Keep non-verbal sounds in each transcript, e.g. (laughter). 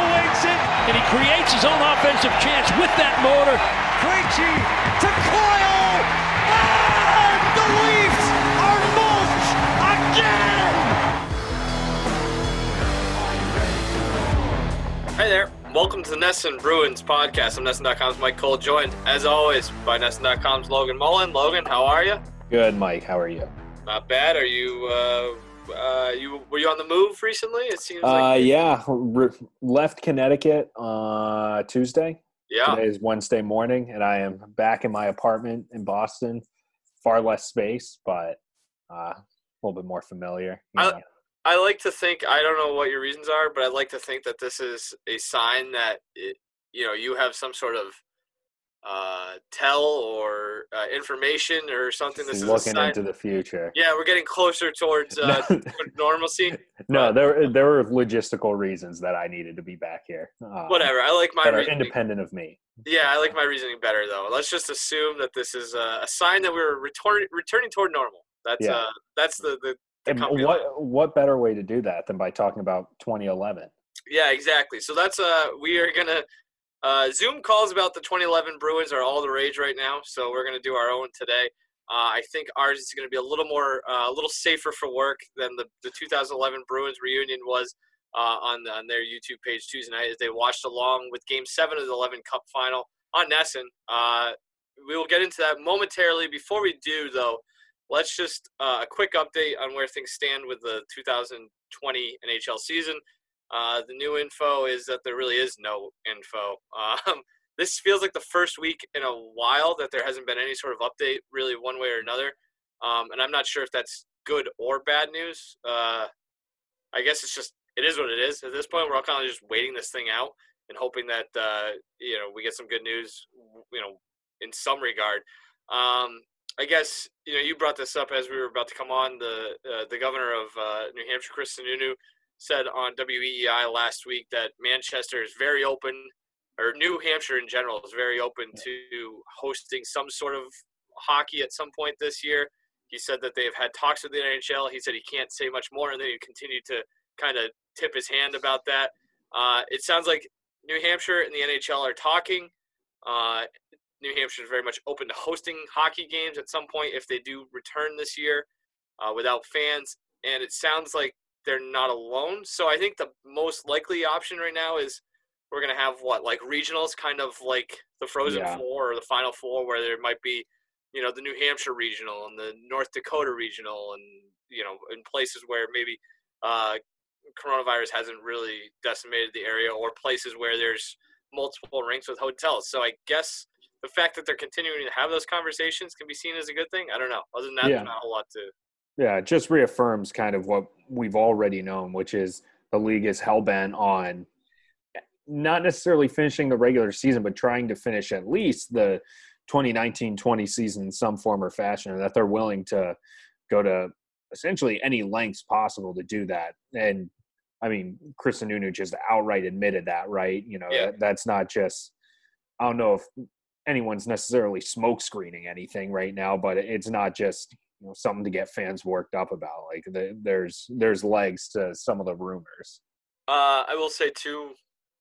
punctuates it, and he creates his own offensive chance with that motor. Krejci to Coyle, and the Leafs are mulch again! Hi there. Welcome to the NESN Bruins podcast. I'm NESN.com's Mike Cole, joined as always by NESN.com's Logan Mullen. Logan, how are you? Good, Mike. How are you? Not bad. Are you? Uh, uh, you were you on the move recently? It seems Uh, like yeah, re- left Connecticut uh, Tuesday. yeah. Today is Wednesday morning, and I am back in my apartment in Boston. Far less space, but uh, a little bit more familiar. I- know. I like to think I don't know what your reasons are, but I like to think that this is a sign that it, you know you have some sort of uh, tell or uh, information or something. This is looking into the future. yeah, we're getting closer towards uh, (laughs) normalcy. (laughs) no, there there were logistical reasons that I needed to be back here. Uh, Whatever. I like my that are independent of me. Yeah, I like my reasoning better though. Let's just assume that this is a, a sign that we're return, returning toward normal. That's Yeah. uh, that's the, the, the And what line. what better way to do that than by talking about 2011? Yeah, exactly. So that's uh, we are gonna uh, Zoom calls about the 2011 Bruins are all the rage right now. So we're gonna do our own today. Uh, I think ours is going to be a little more, uh, a little safer for work than the, the 2011 Bruins reunion was uh, on on their YouTube page Tuesday night as they watched along with Game Seven of the 11 Cup Final on NESN. Uh, we will get into that momentarily. Before we do, though, let's just uh, a quick update on where things stand with the 2020 NHL season. Uh, the new info is that there really is no info. (laughs) Um, this feels like the first week in a while that there hasn't been any sort of update, really, one way or another. Um, and I'm not sure if that's good or bad news. Uh, I guess it's just it is what it is. At this point, we're all kind of just waiting this thing out and hoping that uh, you know we get some good news. You know, in some regard. Um, I guess you know you brought this up as we were about to come on. The uh, the governor of uh, New Hampshire, Chris Sununu, said on WEEI last week that Manchester is very open, or New Hampshire in general is very open to hosting some sort of hockey at some point this year. He said that they've had talks with the NHL. He said he can't say much more, and then he continued to kind of tip his hand about that. Uh, it sounds like New Hampshire and the NHL are talking. Uh, New Hampshire is very much open to hosting hockey games at some point if they do return this year uh, without fans. And it sounds like they're not alone. So I think the most likely option right now is we're going to have what, like regionals, kind of like the Frozen Yeah. Four or the Final Four, where there might be, you know, the New Hampshire regional and the North Dakota regional, and you know, in places where maybe uh, coronavirus hasn't really decimated the area, or places where there's multiple rinks with hotels. So I guess the fact that they're continuing to have those conversations can be seen as a good thing. I don't know. Other than that, Yeah. there's not a whole lot to. Yeah, it just reaffirms kind of what we've already known, which is the league is hell bent on not necessarily finishing the regular season, but trying to finish at least the 2019-20 season in some form or fashion, and that they're willing to go to essentially any lengths possible to do that. And I mean, Chris Sununu just outright admitted that, right? You know, Yeah. that, that's not just. I don't know if anyone's necessarily smoke screening anything right now, but it's not just you know something to get fans worked up about. Like the, there's there's legs to some of the rumors. Uh, I will say too.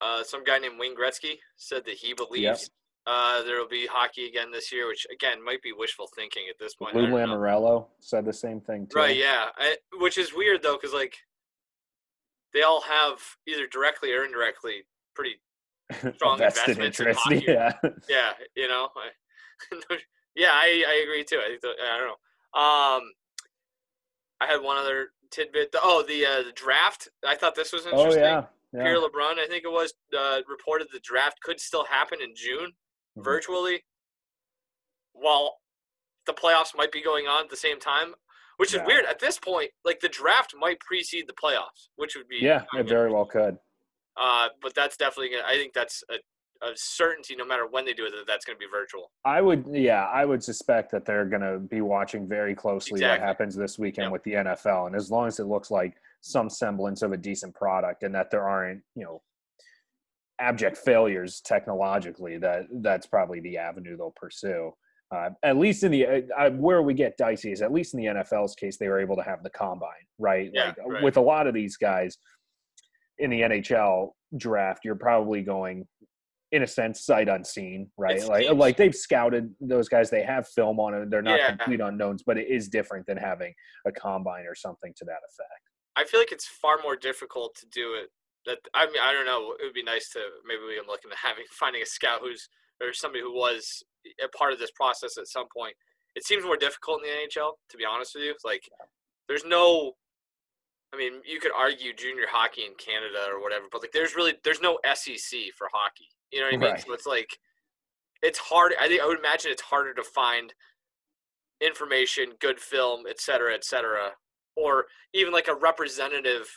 Uh, some guy named Wayne Gretzky said that he believes uh, there will be hockey again this year, which again might be wishful thinking at this point. Lou. Lamoriello said the same thing too. Right, yeah. I, which is weird though, because like they all have either directly or indirectly pretty (laughs) strong investments in interest. hockey. Yeah. yeah, you know. I, (laughs) yeah, I, I agree too. I I don't know. Um, I had one other tidbit. Oh, the uh, the draft. I thought this was Oh interesting. yeah. yeah. Pierre LeBrun, I think it was, uh, reported the draft could still happen in June Mhm. virtually, while the playoffs might be going on at the same time. Which is Yeah. weird. At this point, like the draft might precede the playoffs, which would be Yeah, it very well could. uh, but that's definitely. I think that's a, a certainty, no matter when they do it, that that's gonna be virtual. I would, yeah, I would suspect that they're going to be watching very closely Exactly. what happens this weekend Yep. with the NFL, and as long as it looks like some semblance of a decent product, and that there aren't, you know, abject failures technologically, that that's probably the avenue they'll pursue. Uh, at least in the uh, uh, where we get dicey is at least in the NFL's case, they were able to have the combine, right? Yeah, like right. with a lot of these guys in the NHL, draft, you're probably going in a sense sight unseen, right? It's like like they've scouted those guys, they have film on it. They're not Yeah. complete unknowns, but it is different than having a combine or something to that effect. I feel like it's far more difficult to do it. That I mean, I don't know. It would be nice to maybe I'm looking at having (laughs) finding a scout who's or somebody who was a part of this process at some point. It seems more difficult in the NHL, to be honest with you. Like there's no. I mean, you could argue junior hockey in Canada or whatever, but like there's really there's no SEC for hockey. You know what I mean? Right. So it's like it's hard. I think I would imagine it's harder to find information, good film, et cetera, et cetera, or even like a representative.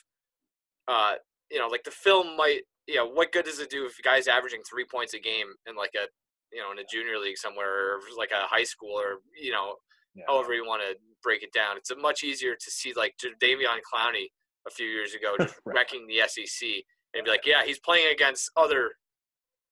Uh, you know, like the film might. You know, what good does it do if a guy's averaging three points a game in like a, you know, in a junior league somewhere, or like a high school, or you know, Yeah. however you want to break it down. It's a much easier to see like Davion Clowney a few years ago (laughs) just Right. wrecking the SEC and be like, yeah, he's playing against other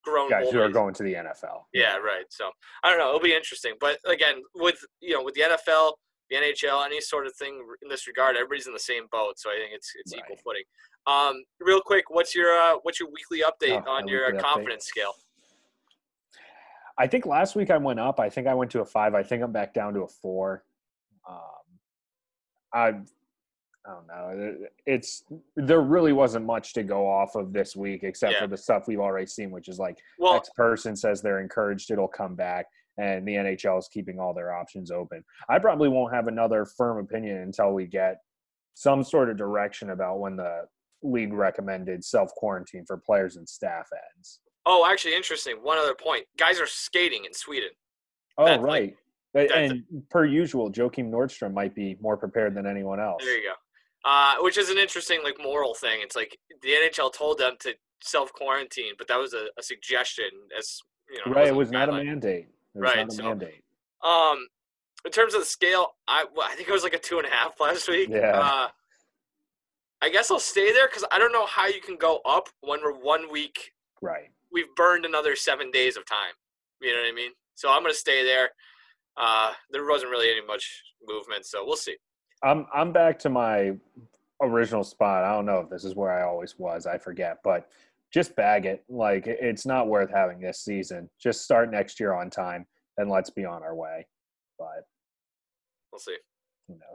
grown guys who are going to the NFL. Yeah, right. So I don't know. It'll be interesting. But again, with you know, with the NFL, the NHL, any sort of thing in this regard, everybody's in the same boat. So I think it's it's equal footing. Um, real quick, what's your uh, what's your weekly update Oh, on your uh, weekly update. confidence scale? I think last week I went up. I think I went to a five. I think I'm back down to a four. Um, I, I don't know. It's there really wasn't much to go off of this week except Yeah. for the stuff we've already seen, which is like Well, X person says they're encouraged it'll come back, and the NHL is keeping all their options open. I probably won't have another firm opinion until we get some sort of direction about when the league recommended self quarantine for players and staff ends. oh, actually, interesting. One other point: guys are skating in Sweden. Oh, That's like- right. But- and per usual, Joakim Nordstrom might be more prepared than anyone else. There you go. Uh, which is an interesting like moral thing. It's like the NHL told them to self quarantine, but that was a, a suggestion. As you know, right. It wasn't a mandate. It was Right, not a so- mandate. Um, in terms of the scale, I well, I think it was like a two and a half last week. Yeah. Uh, I guess I'll stay there because I don't know how you can go up when we're one week. Right. We've burned another seven days of time. You know what I mean? So I'm gonna stay there. Uh, there wasn't really any much movement, so we'll see. I'm I'm back to my original spot. I don't know if this is where I always was. I forget, but just bag it. Like it's not worth having this season. Just start next year on time, and let's be on our way. But We'll see.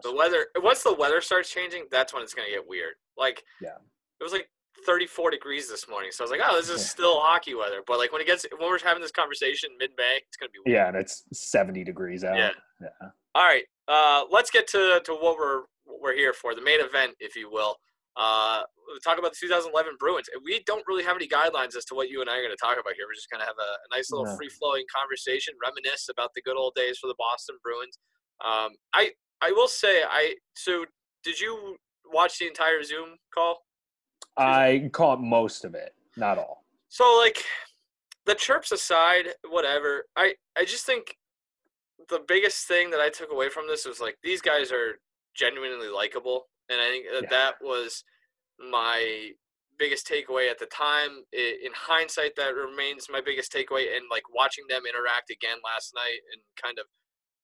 The weather once the weather starts changing, that's when it's gonna get weird. Like Yeah. it was like 34 degrees this morning, so I was like, oh, this is still hockey weather. But like when it gets when we're having this conversation mid May, it's gonna be. Yeah, and it's 70 degrees out. Yeah. Yeah. All right, uh, let's get to to what we're what we're here for, the main event, if you will. Uh, we'll talk about the 2011 Bruins. We don't really have any guidelines as to what you and I are going to talk about here. We're just going to have a, a nice little No. free flowing conversation, reminisce about the good old days for the Boston Bruins. Um, I I will say I so did you watch the entire Zoom call? I caught most of it, not all. So like the chirps aside, whatever. I I just think the biggest thing that I took away from this was like these guys are genuinely likable, and I think that Yeah. that was my biggest takeaway at the time. In hindsight, that remains my biggest takeaway. And like watching them interact again last night and kind of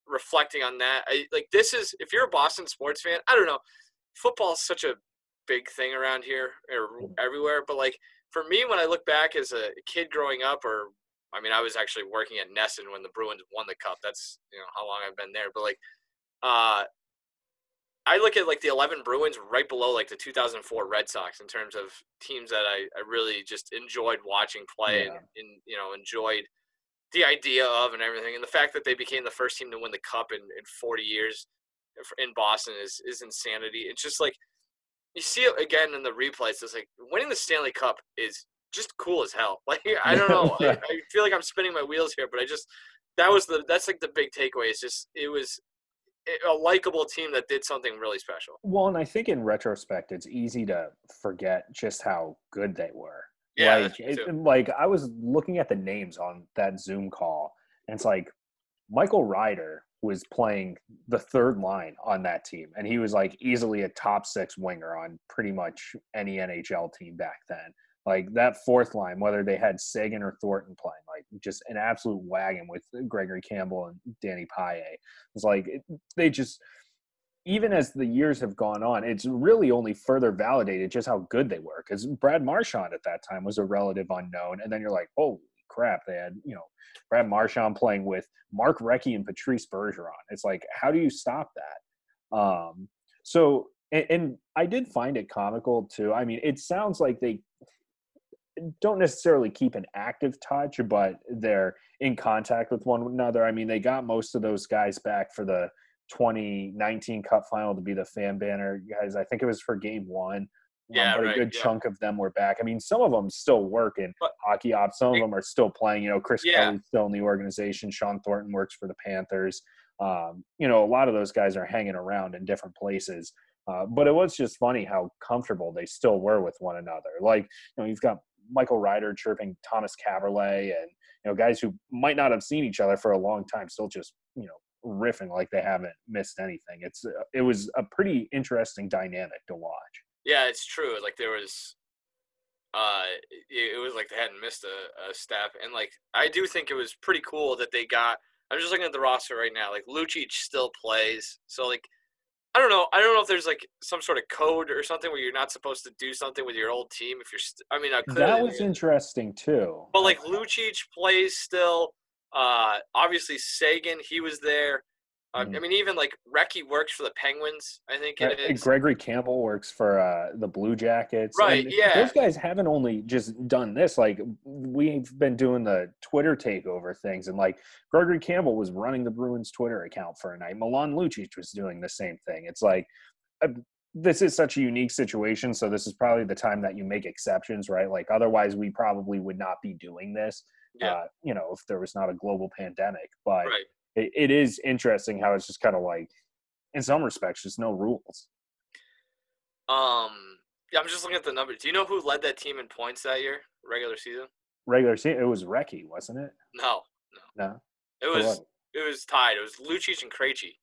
reflecting on that, I like this is if you're a Boston sports fan, I don't know, football is such a big thing around here or everywhere, but like for me, when I look back as a kid growing up, or I mean, I was actually working at NESN when the Bruins won the cup. That's you know how long I've been there. But like, uh, I look at like the 11 Bruins right below like the 2004 Red Sox in terms of teams that I, I really just enjoyed watching play Yeah. and, and you know enjoyed the idea of and everything. And the fact that they became the first team to win the cup in, in 40 years in Boston is is insanity. It's just like you see it again in the replays. It's like winning the Stanley Cup is just cool as hell. (laughs) Like I don't know. (laughs) I, I feel like I'm spinning my wheels here, but I just that was the that's like the big takeaway. It's just it was a likable team that did something really special. Well, and I think in retrospect, it's easy to forget just how good they were. Yeah, like, it- like I was looking at the names on that Zoom call, and it's like Michael Ryder was playing the third line on that team, and he was like easily a top six winger on pretty much any NHL team back then. Like that fourth line, whether they had Seguin or Thornton playing, like just an absolute wagon with Gregory Campbell and Danny Paille. It's like it, they just even as the years have gone on, it's really only further validated just how good they were. Because Brad Marchand at that time was a relative unknown, and then you're like, holy crap, they had you know Brad Marchand playing with Mark Recchi and Patrice Bergeron. It's like, how do you stop that? Um, so, and, and I did find it comical too. I mean, it sounds like they don't necessarily keep an active touch, but they're in contact with one another. I mean, they got most of those guys back for the 2019 Cup final to be the fan banner guys. I think it was for Game One. Yeah, um, but right, a good yeah. chunk of them were back. I mean, some of them still work in But- hockey ops. Some of them are still playing. You know, Chris Yeah. Kelly's still in the organization. Shawn Thornton works for the Panthers. Um, you know, a lot of those guys are hanging around in different places. Uh, but it was just funny how comfortable they still were with one another. Like, you know, you've got Michael Ryder chirping Thomas Kaberle and, you know, guys who might not have seen each other for a long time still just, you know, riffing like they haven't missed anything. It's, uh, it was a pretty interesting dynamic to watch. Yeah, it's true. Like there was, uh, it, it was like they hadn't missed a, a step, and like I do think it was pretty cool that they got. I'm just looking at the roster right now. Like Lucic still plays, so like I don't know. I don't know if there's like some sort of code or something where you're not supposed to do something with your old team if you're. St- I mean, uh, That was interesting too. But like Lucic plays still. Uh, obviously Seguin, he was there. Uh, I mean, even like Recchi works for the Penguins. I think Uh, it is. Gregory Campbell works for uh, the Blue Jackets. Right, And yeah. Those guys haven't only just done this. Like we've been doing the Twitter takeover things, and like Gregory Campbell was running the Bruins Twitter account for a night. Milan Lucic was doing the same thing. It's like uh, this is such a unique situation. So this is probably the time that you make exceptions, right? Like otherwise, we probably would not be doing this. Yeah. Uh, you know, if there was not a global pandemic, but Right. It, it is interesting how it's just kind of like, in some respects, just no rules. Um, yeah, I'm just looking at the numbers. Do you know who led that team in points that year, regular season? regular season. It was Recchi, wasn't it? No, No, no. it was it? it was tied. It was Lucic and Krejci.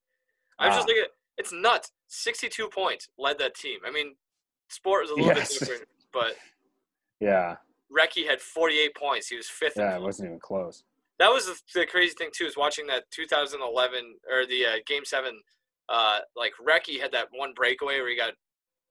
I was just Ah. looking. At, it's nuts. 62 points led that team. I mean, sport was a little Yes. bit different, but (laughs) Yeah, Recchi had 48 points. He was fifth. in yeah, it wasn't even close. That was the, the crazy thing too. Is watching that 2011 or the uh, Game Seven. Uh, like Recchi had that one breakaway where he got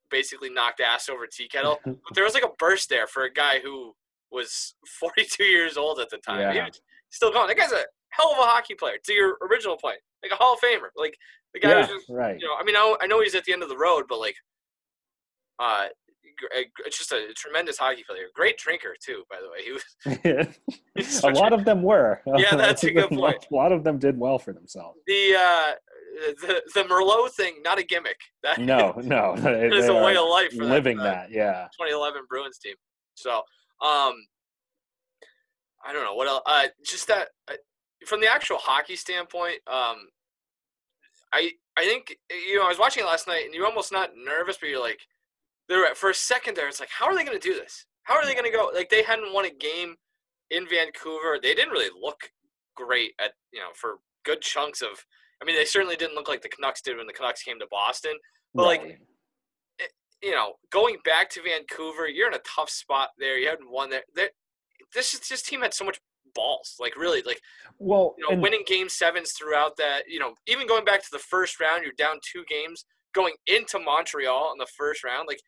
basically knocked ass over tea kettle. (laughs) But there was like a burst there for a guy who was 42 years old at the time. He Yeah. was still going. That guy's a hell of a hockey player. To your original point, like a Hall of Famer. Like the guy yeah, was just, right. you know. I mean, I know, I know he's at the end of the road, but like, uh, it's just a tremendous hockey player. Great drinker too, by the way. He was. (laughs) (laughs) he's a lot of them were. (laughs) Yeah, that's a good point. A lot of them did well for themselves. the uh, the the Merlot thing, not a gimmick. That No, no, it is a way of life living that, uh, that. Yeah, 2011 Bruins team. So, um, I don't know what else. Uh, just that uh, from the actual hockey standpoint, um, I I think you know I was watching it last night, and you're almost not nervous, but you're like, there for a second there, it's like, how are they going to do this? How are they going to go? Like they hadn't won a game in Vancouver. They didn't really look great at you know for good chunks of. I mean, they certainly didn't look like the Canucks did when the Canucks came to Boston. But, like, right. Eh, you know, going back to Vancouver, you're in a tough spot there. You hadn't won there. there this this team had so much balls. Like really, like well, you know, and- winning game sevens throughout that. You know, even going back to the first round, you're down two games going into Montreal in the first round. Like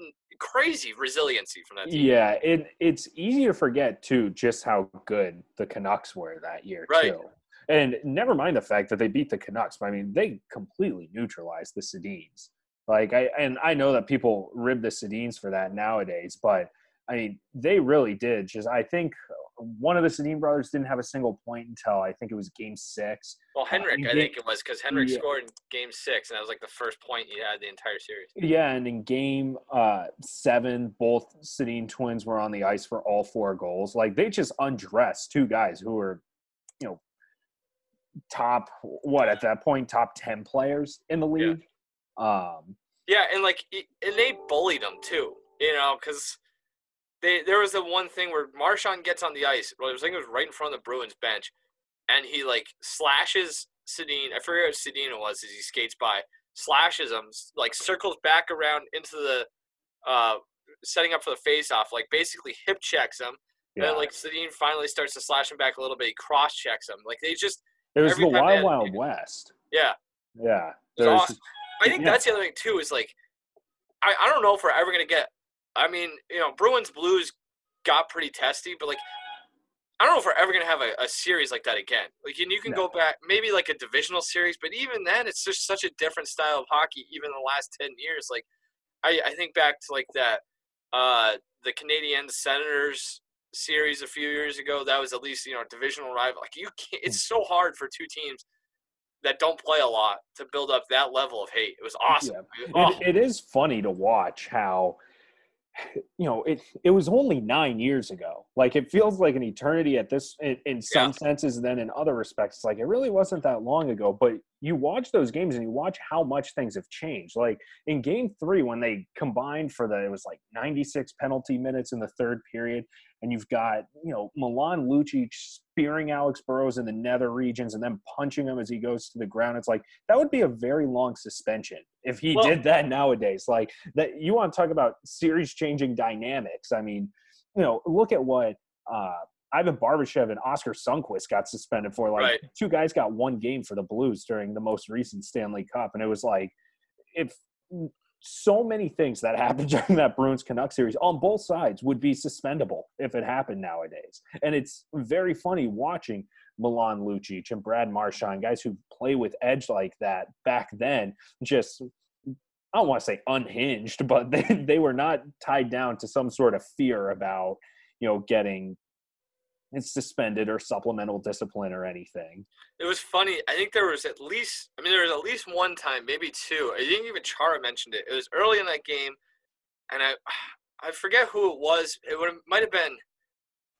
Mm, crazy resiliency from that team. Yeah, it it's easy to forget too just how good the Canucks were that year Right. too. And never mind the fact that they beat the Canucks. I mean, they completely neutralized the Sedins. Like I and I know that people rib the Sedins for that nowadays, but I mean, they really did. Just I think one of the Sedin brothers didn't have a single point until I think it was Game Six. Well, Henrik, in I game- think it was because Henrik Yeah. scored in game six, and that was like the first point he had the entire series. Yeah, and in game uh, seven, both Sedin twins were on the ice for all four goals. Like they just undressed two guys who were, you know, top what at that point top ten players in the Yeah. league. Um, Yeah, and like, and they bullied them too, you know, because they there was the one thing where Marchand gets on the ice. Well, I think it was right in front of the Bruins bench, and he like slashes Sedin. I forget what Sedin was as he skates by, slashes him, like circles back around into the, uh, setting up for the face-off. Like basically hip checks him. yeah, Then like Sedin finally starts to slash him back a little bit. He cross checks him. Like they just it was the Wild had- Wild West. yeah. Yeah, It was There's- awesome. I think yeah. that's the other thing too. Is like, I, I don't know if we're ever gonna get. I mean, you know, Bruins Blues got pretty testy, but like, I don't know if we're ever gonna have a, a series like that again. Like, and you can No. go back maybe like a divisional series, but even then, it's just such a different style of hockey. Even in the last ten years, like, I I think back to like that, uh, the Canadian Senators series a few years ago. That was at least you know divisional rival. Like, you can't. It's so hard for two teams that don't play a lot to build up that level of hate. It was awesome. Oh, it, it is funny to watch how (laughs) you know it it was only nine years ago like it feels like an eternity at this in, in some Yeah. senses and then in other respects like it really wasn't that long ago but you watch those games and you watch how much things have changed. Like in game three when they combined for the it was like 96 penalty minutes in the third period and you've got you know milan lucic spearing alex burrows in the nether regions and then punching him as he goes to the ground it's like that would be a very long suspension if he Well- did that nowadays. Like that you want to talk about series changing dynamics. I mean you know look at what uh Ivan Barbashev and Oskar Sundqvist got suspended for. Like Right. two guys got one game for the Blues during the most recent Stanley Cup, and it was like if so many things that (laughs) happened during that Bruins Canucks series on both sides would be suspendable if it happened nowadays. And it's very funny watching Milan Lucic and Brad Marchand, guys who play with edge like that back then, just I don't want to say unhinged, (laughs) but they they were not tied down to some sort of fear about you know getting suspended or supplemental discipline or anything. it was funny. I think there was at least, I mean, there was at least one time, maybe two. I think even Chara mentioned it. It was early in that game, and I, I forget who it was. It would might have been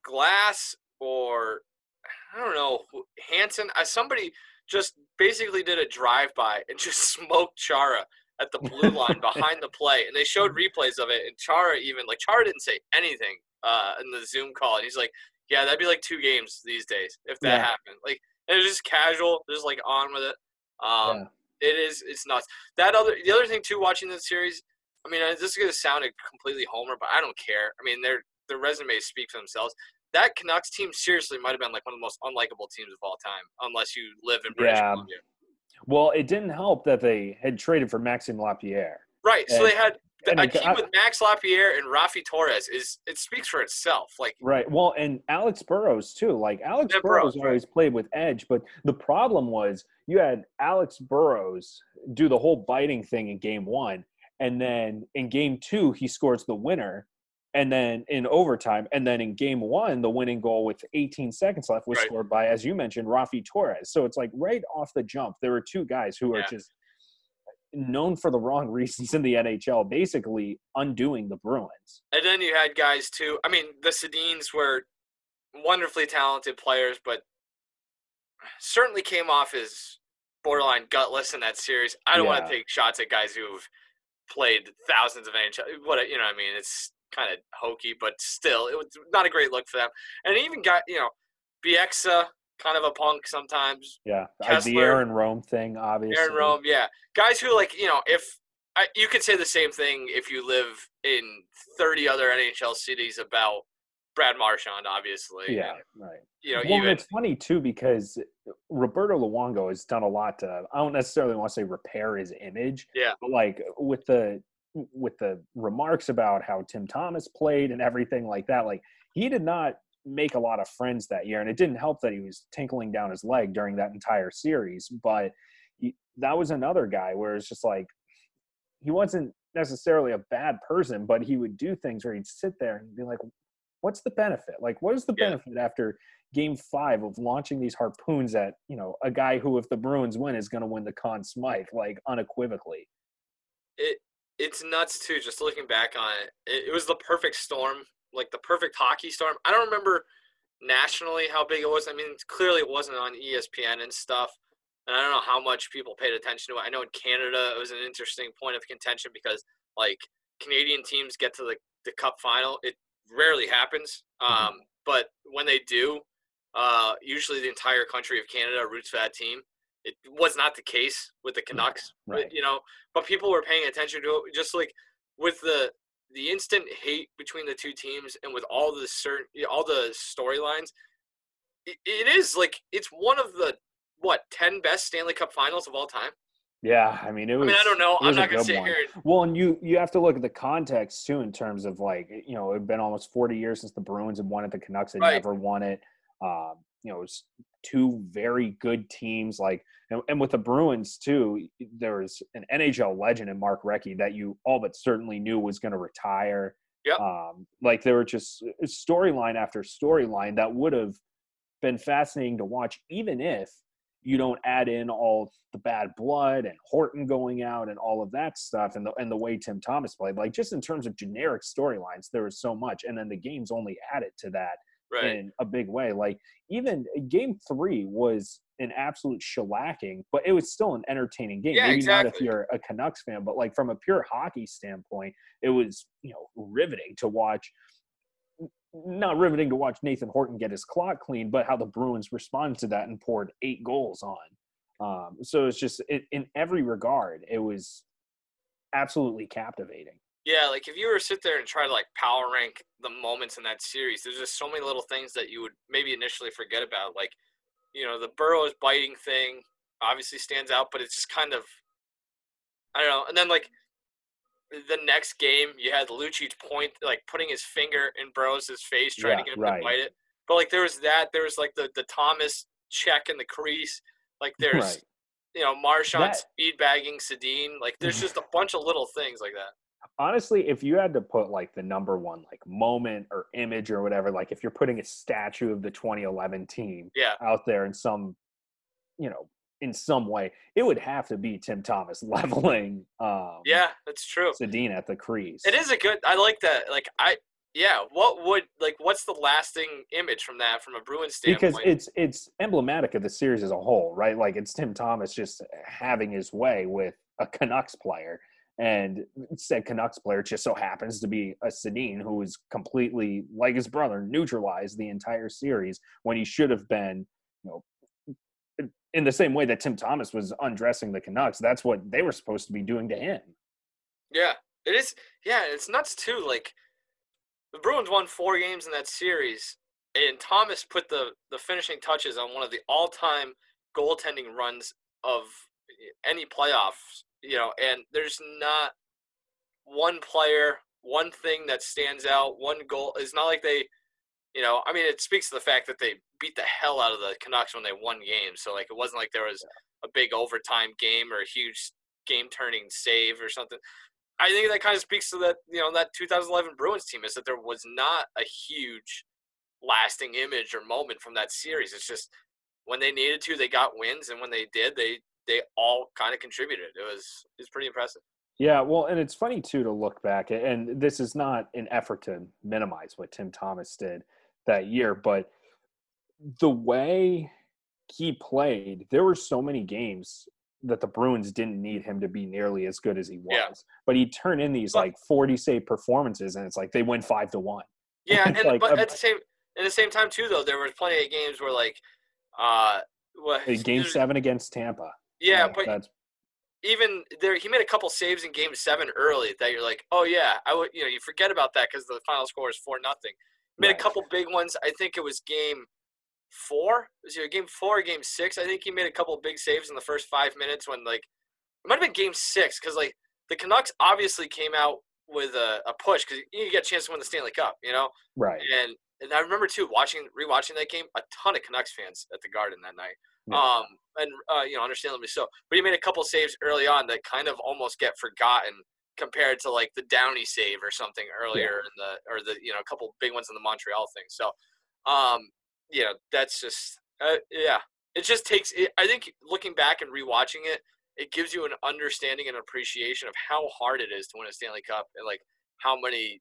Glass or I don't know Hansen. Uh, somebody just basically did a drive by and (laughs) just smoked Chara at the blue (laughs) line behind the play, and they showed replays of it. And Chara even like Chara didn't say anything uh, in the Zoom call, and he's like, "Yeah, that'd be like two games these days if that Yeah. happened." Like it was just casual, just like on with it. Um, Yeah. It is. It's nuts. That other, the other thing too, watching the series. I mean, this is gonna sound completely homer, but I don't care. I mean, their their resumes speak for themselves. That Canucks team seriously might have been like one of the most unlikable teams of all time, unless you live in British Yeah. Columbia. Well, it didn't help that they had traded for Maxime Lapierre. Right. So And- they had a team I- with Max Lapierre and Raffi Torres. Is it speaks for itself? Like Right. Well, and Alex Burrows too. Like Alex Yeah, Burrows Burrows, right. always played with edge, but the problem was you had Alex Burrows do the whole biting thing in game one, and then in game two he scores the winner, and then in overtime, and then in game one the winning goal with 18 seconds left was Right. scored by, as you mentioned, Raffi Torres. So it's like right off the jump, there were two guys who are just known for the wrong (laughs) reasons in the NHL, basically undoing the Bruins. And then you had guys too. I mean, the Sedins were wonderfully talented players, but certainly came off as borderline gutless in that series. I don't want to take shots at guys who've played thousands of NHL. What you know, what I mean, it's kind of hokey, but still, it was not a great look for them. And even got you know, Bieksa, kind of a punk sometimes. Yeah, Uh, the Kesler, Aaron Rome thing, obviously. Aaron Rome, yeah, guys who like you know if. I, you could say the same thing if you live in 30 other NHL cities about Brad Marchand, obviously. Yeah, right. you know, Well, even it's funny too because Roberto Luongo has done a lot to. I don't necessarily want to say repair his image. Yeah. But like with the with the remarks about how Tim Thomas played and everything like that, like he did not make a lot of friends that year, and it didn't help that he was tinkling down his leg during that entire series. But he, that was another guy where it's just like he wasn't necessarily a bad person, but he would do things where he'd sit there and be like, "What's the benefit? Like, what is the Yeah. benefit after Game Five of launching these harpoons at you know a guy who, if the Bruins win, is going to win the Conn Smythe like unequivocally?" it it's nuts too. Just looking back on it, it, it was the perfect storm, like the perfect hockey storm. I don't remember nationally how big it was. I mean, clearly it wasn't on ESPN and stuff. And I don't know how much people paid attention to it. I know in Canada it was an interesting point of contention because like Canadian teams get to the, the cup final. It rarely happens. Mhm. Um, but when they do, uh, usually the entire country of Canada roots for that team. It was not the case with the Canucks, but, Right. you know. But people were paying attention to it, just like with the the instant hate between the two teams, and with all the certain all the storylines. It, it is like it's one of the what ten best Stanley Cup Finals of all time. Yeah, I mean it was. I mean, I don't know. I'm not gonna sit one. here. And, Well, and you you have to look at the context too in terms of like you know it'd been almost 40 years since the Bruins had won it. The Canucks had Right. never won it. Um, you know, it was two very good teams. Like and, and with the Bruins too, there was an NHL legend in Mark Recchi that you all but certainly knew was going to retire. Yep. Um, like there were just uh, storyline after storyline that would have been fascinating to watch, even if you don't add in all the bad blood and Horton going out and all of that stuff and the and the way Tim Thomas played. Like just in terms of generic storylines, there was so much, and then the games only added to that right. in a big way. Like even game three was an absolute shellacking, but it was still an entertaining game. Yeah, Maybe not if you're a Canucks fan, but like from a pure hockey standpoint, it was you know riveting to watch. Not riveting to watch Nathan Horton get his clock clean, but how the Bruins responded to that and poured eight goals on. Um, so it's just it, in every regard, it was absolutely captivating. Yeah, like if you were to sit there and try to like power rank the moments in that series, there's just so many little things that you would maybe initially forget about. Like, you know, the Burrows biting thing obviously stands out, but it's just kind of I don't know. And then like the next game, you had Lucic point like putting his finger in Burrows' face, trying Yeah, to get him right. to bite it. But like there was that, there was like the the Thomas check in the crease. Like there's Right. you know Marchand That- speed bagging Sedin. Like there's mm-hmm. just a bunch of little things like that. Honestly if you had to put like the number one like moment or image or whatever like if you're putting a statue of the 2011 team Yeah. out there in some you know in some way it would have to be tim thomas (laughs) leveling um Yeah, that's true. Sedin at the crease It is a good. I like that. Like I, yeah. What would like? What's the lasting image from that from a Bruins standpoint? because it's it's emblematic of the series as a whole right like it's tim thomas just having his way with a canucks player and said Canucks player just so happens to be a Sedin who was completely like his brother neutralized the entire series when he should have been you know in the same way that Tim Thomas was undressing the Canucks that's what they were supposed to be doing to him yeah, it is. Yeah, it's nuts too. Like the Bruins won four games in that series, and Thomas put the the finishing touches on one of the all time goaltending runs of any playoffs. You know, and there's not one player, one thing that stands out, one goal. It's not like they, you know, I mean, it speaks to the fact that they beat the hell out of the Canucks when they won games. So like, it wasn't like there was a big overtime game or a huge game turning save or something. I think that kind of speaks to that, you know, that 2011 Bruins team is that there was not a huge lasting image or moment from that series. It's just when they needed to, they got wins, and when they did, they they all kind of contributed. It was it was pretty impressive. Yeah, well, and it's funny too to look back, and this is not an effort to minimize what Tim Thomas did that year, but the way he played, there were so many games that the Bruins didn't need him to be nearly as good as he was. Yeah. But he turned in these But- like 40 save performances, and it's like they win five to one. Yeah, It's (laughs) and like but at the same at the same time too, though, there were plenty of games where like, uh, what (laughs) Game seven against Tampa. Yeah, but that's even there, he made a couple saves in Game Seven early that you're like, oh yeah, I would, you know, you forget about that because the final score is four nothing. Made Right. a couple big ones. I think it was Game Four. Was it Game Four or Game Six? I think he made a couple big saves in the first five minutes when like it might have been Game Six because like the Canucks obviously came out with a, a push because you get a chance to win the Stanley Cup, you know. right. And and I remember too watching rewatching that game, a ton of Canucks fans at the Garden that night. Yeah. Um, and uh, you know, understandably so. But he made a couple saves early on that kind of almost get forgotten compared to like the Downie save or something earlier in the or the you know a couple big ones in the Montreal thing. So, um, you know, that's just uh, yeah. It just takes. It, I think looking back and rewatching it, it gives you an understanding and appreciation of how hard it is to win a Stanley Cup and like how many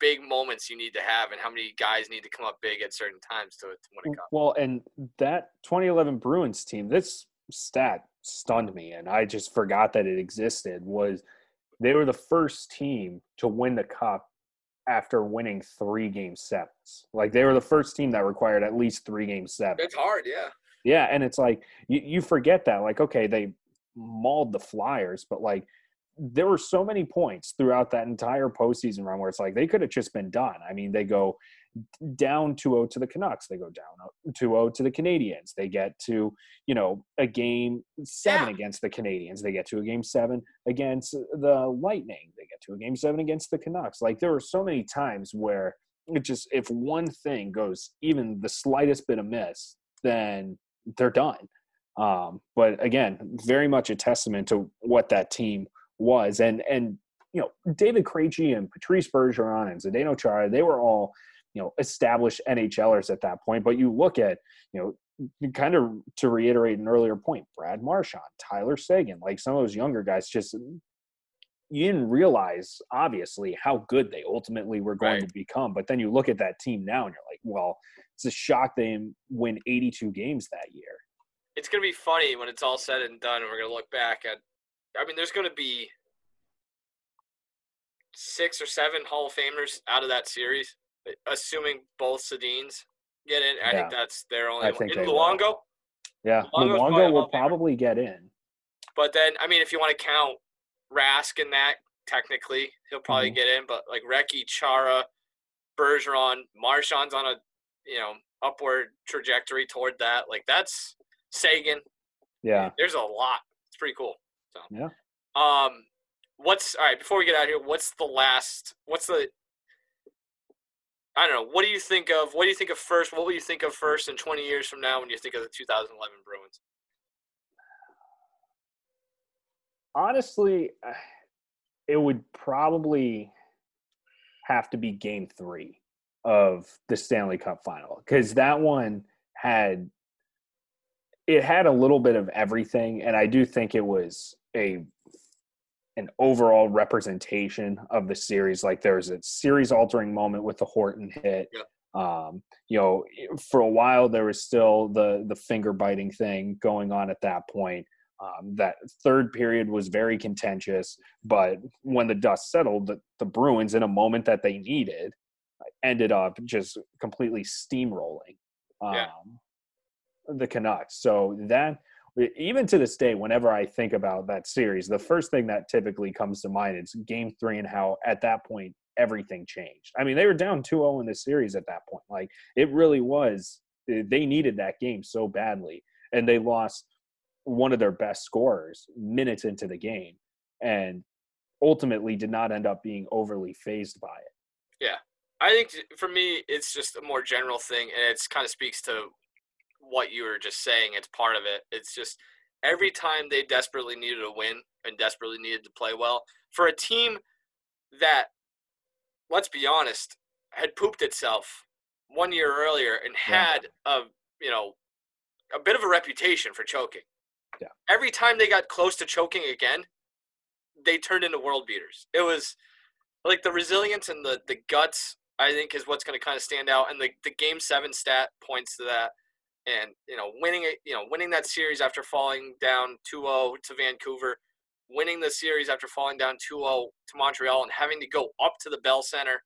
big moments you need to have and how many guys need to come up big at certain times to, to win a cup. Well, and that 2011 Bruins team, this stat stunned me, and I just forgot that it existed. Was they were the first team to win the cup after winning three game sevens. Like they were the first team that required at least three game sevens. It's hard, yeah. Yeah, and it's like you, you forget that. Like, okay, they mauled the Flyers, but like there were so many points throughout that entire postseason run where it's like they could have just been done. I mean, they go down 2-0 to the Canucks, they go down 2-0 to the Canadiens. They get to, you know, a game 7 Yeah. against the Canadiens. They get to a game 7 against the Lightning. They get to a game 7 against the Canucks. Like there were so many times where it just if one thing goes even the slightest bit amiss, then they're done. Um, but again, very much a testament to what that team was. And and you know, David Krejci and Patrice Bergeron and Zdeno Chara, they were all you know established NHLers at that point. But you look at you know kind of to reiterate an earlier point, Brad Marchand, Tyler Seguin, like some of those younger guys, just you didn't realize obviously how good they ultimately were going Right. to become. But then you look at that team now, and you're like, well, it's a shock they win 82 games that year. It's gonna be funny when it's all said and done, and we're gonna look back at. I mean, there's gonna be six or seven Hall of Famers out of that series, assuming both Sedins get in. I think that's their only. I think in they will. Luongo, Yeah, Luongo's Luongo Hall will probably get in. but then I mean, if you want to count Rask in that, technically he'll probably Mhm. get in. But like Recchi, Chara, Bergeron, Marchand's on a you know upward trajectory toward that. Like that's Seguin. Yeah, There's a lot. It's pretty cool. Yeah. Um, what's all right? Before we get out of here, what's the last? What's the? I don't know. What do you think of? What do you think of first? What will you think of first in 20 years from now when you think of the 2011 Bruins? honestly, (sighs) it would probably have to be Game Three of the Stanley Cup Final because that one had it had a little bit of everything, and I do think it was a an overall representation of the series. Like there was a series altering moment with the Horton hit. Yeah. Um, you know, for a while there was still the the finger biting thing going on at that point. Um, that third period was very contentious, but when the dust settled, the, the Bruins, in a moment that they needed, ended up just completely steamrolling um, Yeah. The Canucks. So that even to this day, whenever I think about that series, the first thing that typically comes to mind is Game Three and how at that point everything changed. I mean, they were down 2-0 in the series at that point. Like it really was. Eh, they needed that game so badly, and they lost one of their best scorers minutes into the game, and ultimately did not end up being overly fazed by it. Yeah. I think for me, it's just a more general thing, and it's kind of speaks to what you were just saying. It's part of it. It's just every time they desperately needed a win and desperately needed to play well for a team that, let's be honest, had pooped itself one year earlier and Yeah. had a you know a bit of a reputation for choking. Yeah. Every time they got close to choking again, they turned into world beaters. It was like the resilience and the the guts I think is what's going to kind of stand out, and the the game seven stat points to that. And you know, winning it, you know, winning that series after falling down 2-0 to Vancouver, winning the series after falling down 2-0 to Montreal, and having to go up to the Bell Center.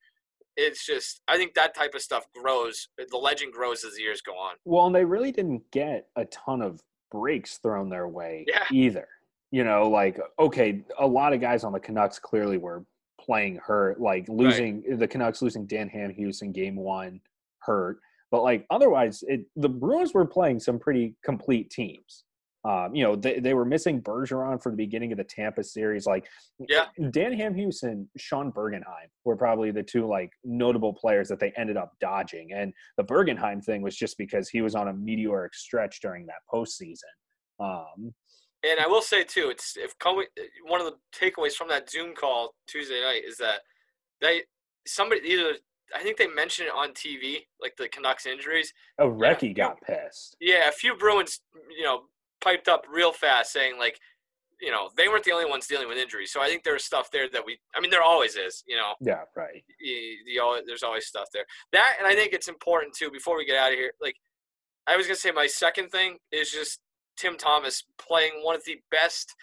It's just, I think that type of stuff grows. The legend grows as the years go on. Well, and they really didn't get a ton of breaks thrown their way Yeah. either. You know, like okay, a lot of guys on the Canucks clearly were playing hurt, like losing the Canucks losing Dan Hamhuis in game one hurt. But like otherwise, it the Bruins were playing some pretty complete teams. Um, you know, they, they were missing Bergeron for the beginning of the Tampa series. Like, Yeah. Dan and Sean Bergenheim were probably the two like notable players that they ended up dodging. And the Bergenheim thing was just because he was on a meteoric stretch during that postseason. Um, And I will say too, it's if one of the takeaways from that Zoom call Tuesday night is that they somebody either I think they mentioned it on TV, like the Canucks injuries. oh, Recchi you- got pissed. Yeah, a few Bruins, you know, piped up real fast saying like, you know, they weren't the only ones dealing with injuries. So I think there's stuff there that we. I mean, there always is. You know, Yeah, right. you, you there's always stuff there. That and I think it's important too. Before we get out of here, like I was gonna say, my second thing is just Tim Thomas playing one of the best.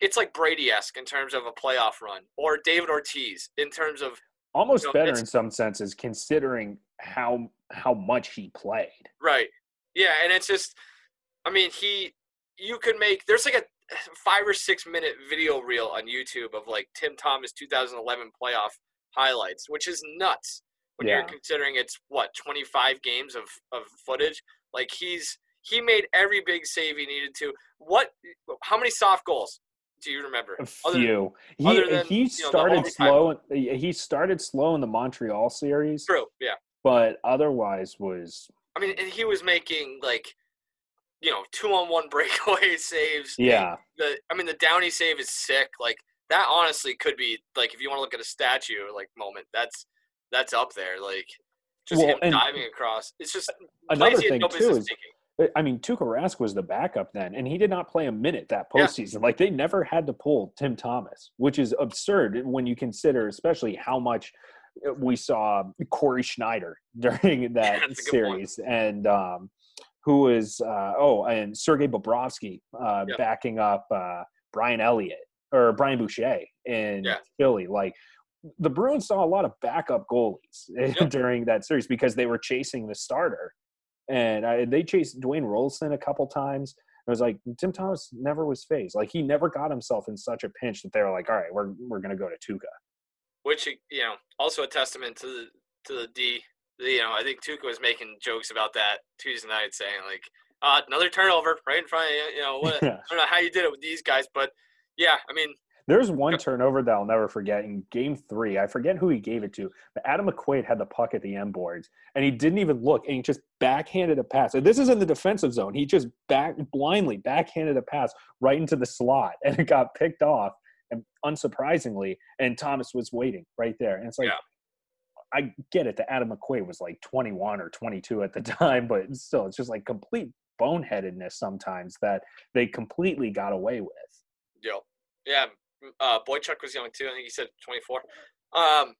It's like Brady-esque in terms of a playoff run, or David Ortiz in terms of Almost No, better in some senses, considering how how much he played. right. Yeah, and it's just, I mean, he, you could make there's like a five or six minute video reel on YouTube of like Tim Thomas 2011 playoff highlights, which is nuts when Yeah. you're considering it's what 25 games of of footage. Like he's he made every big save he needed to. What? How many soft goals do you remember? A than- few. He than, he you know, started slow. He started slow in the Montreal series, True. Yeah. but otherwise was I mean, and he was making like, you know, two on one (laughs) breakaway saves. yeah. The I mean, the Downie save is sick. Like that, honestly, could be like if you want to look at a statue like moment. That's that's up there. Like just Well, him diving across. It's just Another plays he had thing no too is. I mean, Tuukka Rask was the backup then, and he did not play a minute that Yeah. postseason. Like they never had to pull Tim Thomas, which is absurd when you consider, especially how much uh, we saw Cory Schneider (laughs) during (laughs) that That's a good point. series, and um, who was uh, oh, and Sergei Bobrovsky uh, backing up uh, Brian Elliott or Brian Boucher in Yeah. Philly. Like the Bruins saw a lot of backup goalies (laughs) Yep. during that series because they were chasing the starter and I, they chased Dwayne Roloson a couple times. It was like Tim Thomas never was fazed. Like he never got himself in such a pinch that they were like, "All right, we're we're gonna go to Tuukka." which you know also a testament to the to the D. the- You know, I think Tuukka was making jokes about that Tuesday night, saying like uh, another turnover right in front of you. You know, what, (laughs) I don't know how you did it with these guys, but yeah, I mean, There's one turnover that I'll never forget in Game Three. I forget who he gave it to, but Adam McQuaid had the puck at the end boards, and he didn't even look, and he just backhanded a pass. And this is in the defensive zone. He just back blindly backhanded a pass right into the slot, (laughs) and it got picked off. And unsurprisingly, and Thomas was waiting right there, and it's like. Yeah. I get it that Adam McQuaid was like 21 or 22 at the (laughs) time, but still, it's just like complete boneheadedness sometimes that they completely got away with. yo, yeah, uh, Boychuk was young too. I think he said 24. Um,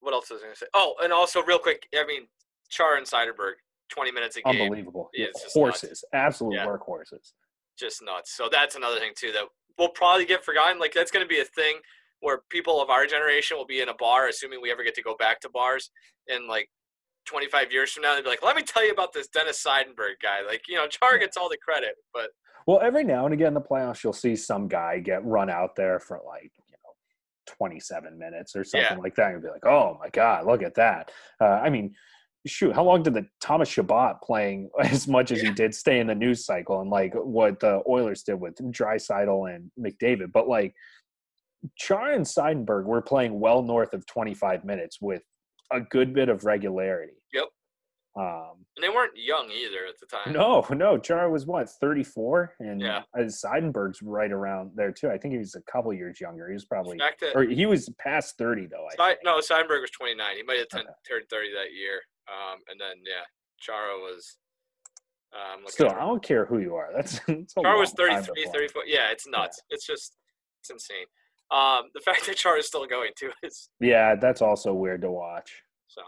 what else was I going to say? Oh, and also real quick, I mean, Char and Seidenberg, 20 minutes a game, Unbelievable. Yeah, horses, absolute Yeah. workhorses. just nuts. So that's another thing too that will probably get forgotten. Like that's going to be a thing where people of our generation will be in a bar, assuming we ever get to go back to bars, in like 25 years from now, they'll be like, "Let me tell you about this Dennis Seidenberg guy." Like, you know, Char gets all the credit, but Well, every now and again in the playoffs, you'll see some guy get run out there for like, you know, 27 minutes or something Yeah. like that. And be like, oh my God, look at that. Uh, I mean, shoot, how long did the Thomas Chabot playing (laughs) as much as he did stay in the news cycle and like what the Oilers did with Draisaitl and McDavid? But like, Char and Seidenberg were playing well north of 25 minutes with a good bit of regularity. Yep. Um, and they weren't young either at the time. no, no. Chara was what, 34? And Yeah. Seidenberg's right around there too. I think he was a couple years younger. He was probably, Back to or he was past 30 though. I think. no, Seidenberg was 29. He might have turned, Okay. 30 that year. Um, and then yeah, Chara was. Um, Still, I don't care who you are. (laughs) That's, that's a Char was long 33, 34. Yeah, it's nuts. It's just, it's insane. Um, the (laughs) fact that Char is still going too is Yeah, that's also weird to watch. so.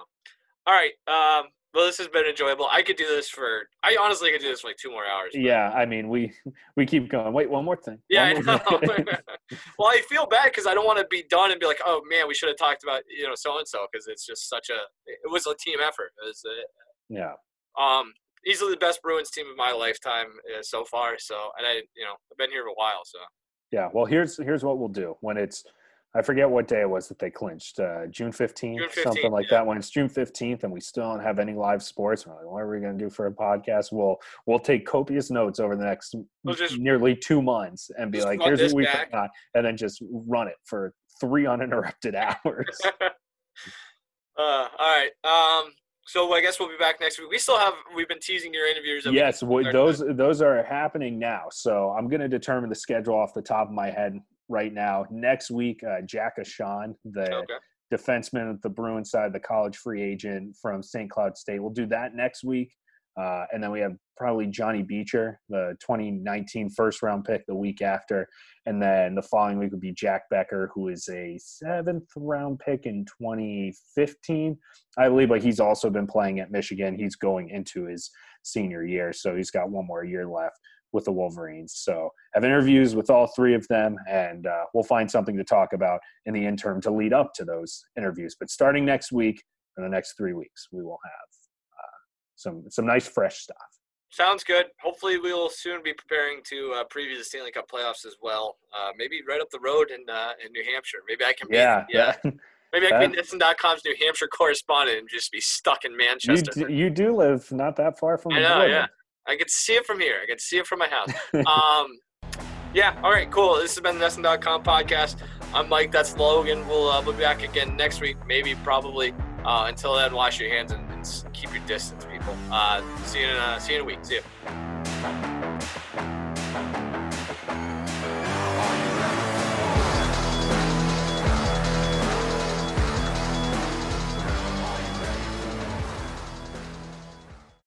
All right. Um, well, this has been enjoyable. I could do this for. I honestly could do this for like two more hours. but- Yeah, I mean, we we keep going. Wait, one more thing. Yeah, I know. (laughs) (laughs) well, I feel bad because I don't want to be done and be like, oh man, we should have talked about you know so and so because it's just such a. It was a team effort. It was yeah. um easily the best Bruins team of my lifetime uh, so far. So, and I, you know, I've been here for a while. So, Yeah. Well, here's here's what we'll do when it's. I forget what day it was that they clinched. Uh, June fifteenth, June 15th, something like yeah. that. When it's June fifteenth and we still don't have any live sports, we're like, what are we going to do for a podcast? We'll we'll take copious notes over the next We'll just- nearly two months and be like, here's what we back. forgot, and then just run it for three uninterrupted (laughs) hours. (laughs) uh, all right. Um, so I guess we'll be back next week. We still have. We've been teasing your interviews. we yes, can those to- those are happening now. So I'm going to determine the schedule off the top of my head right now. Next week, uh, Jack Ahcan, the Okay. defenseman at the Bruins side, the college free agent from St. Cloud State. We'll do that next week. Uh, and then we have probably Johnny Beecher, the 2019 first round pick, the week after. And then the following week would be Jack Becker, who is a seventh round pick in 2015, I believe, but he's also been playing at Michigan. He's going into his senior year, so he's got one more year left with the Wolverines. So have interviews with all three of them, and uh, we'll find something to talk about in the interim to lead up to those interviews. But starting next week, in the next three weeks, we will have uh, some some nice fresh stuff. Sounds good. Hopefully, we will soon be preparing to uh, preview the Stanley Cup playoffs as well. Uh, maybe right up the road in uh, in New Hampshire. Maybe I can be Yeah, yeah. (laughs) Maybe I can be That- NESN.com's New Hampshire correspondent and just be stuck in You Manchester. do, you do live not that far from I know, yeah. I could see it from here. I could see it from my house. (laughs) um, yeah. All right. Cool. This has been the NESN.com podcast. I'm Mike. That's Logan. We'll uh, we'll be back again next week. Maybe, probably. Uh, until then, wash your hands and, and keep your distance, people. Uh, see you in uh, see you in a week. See you.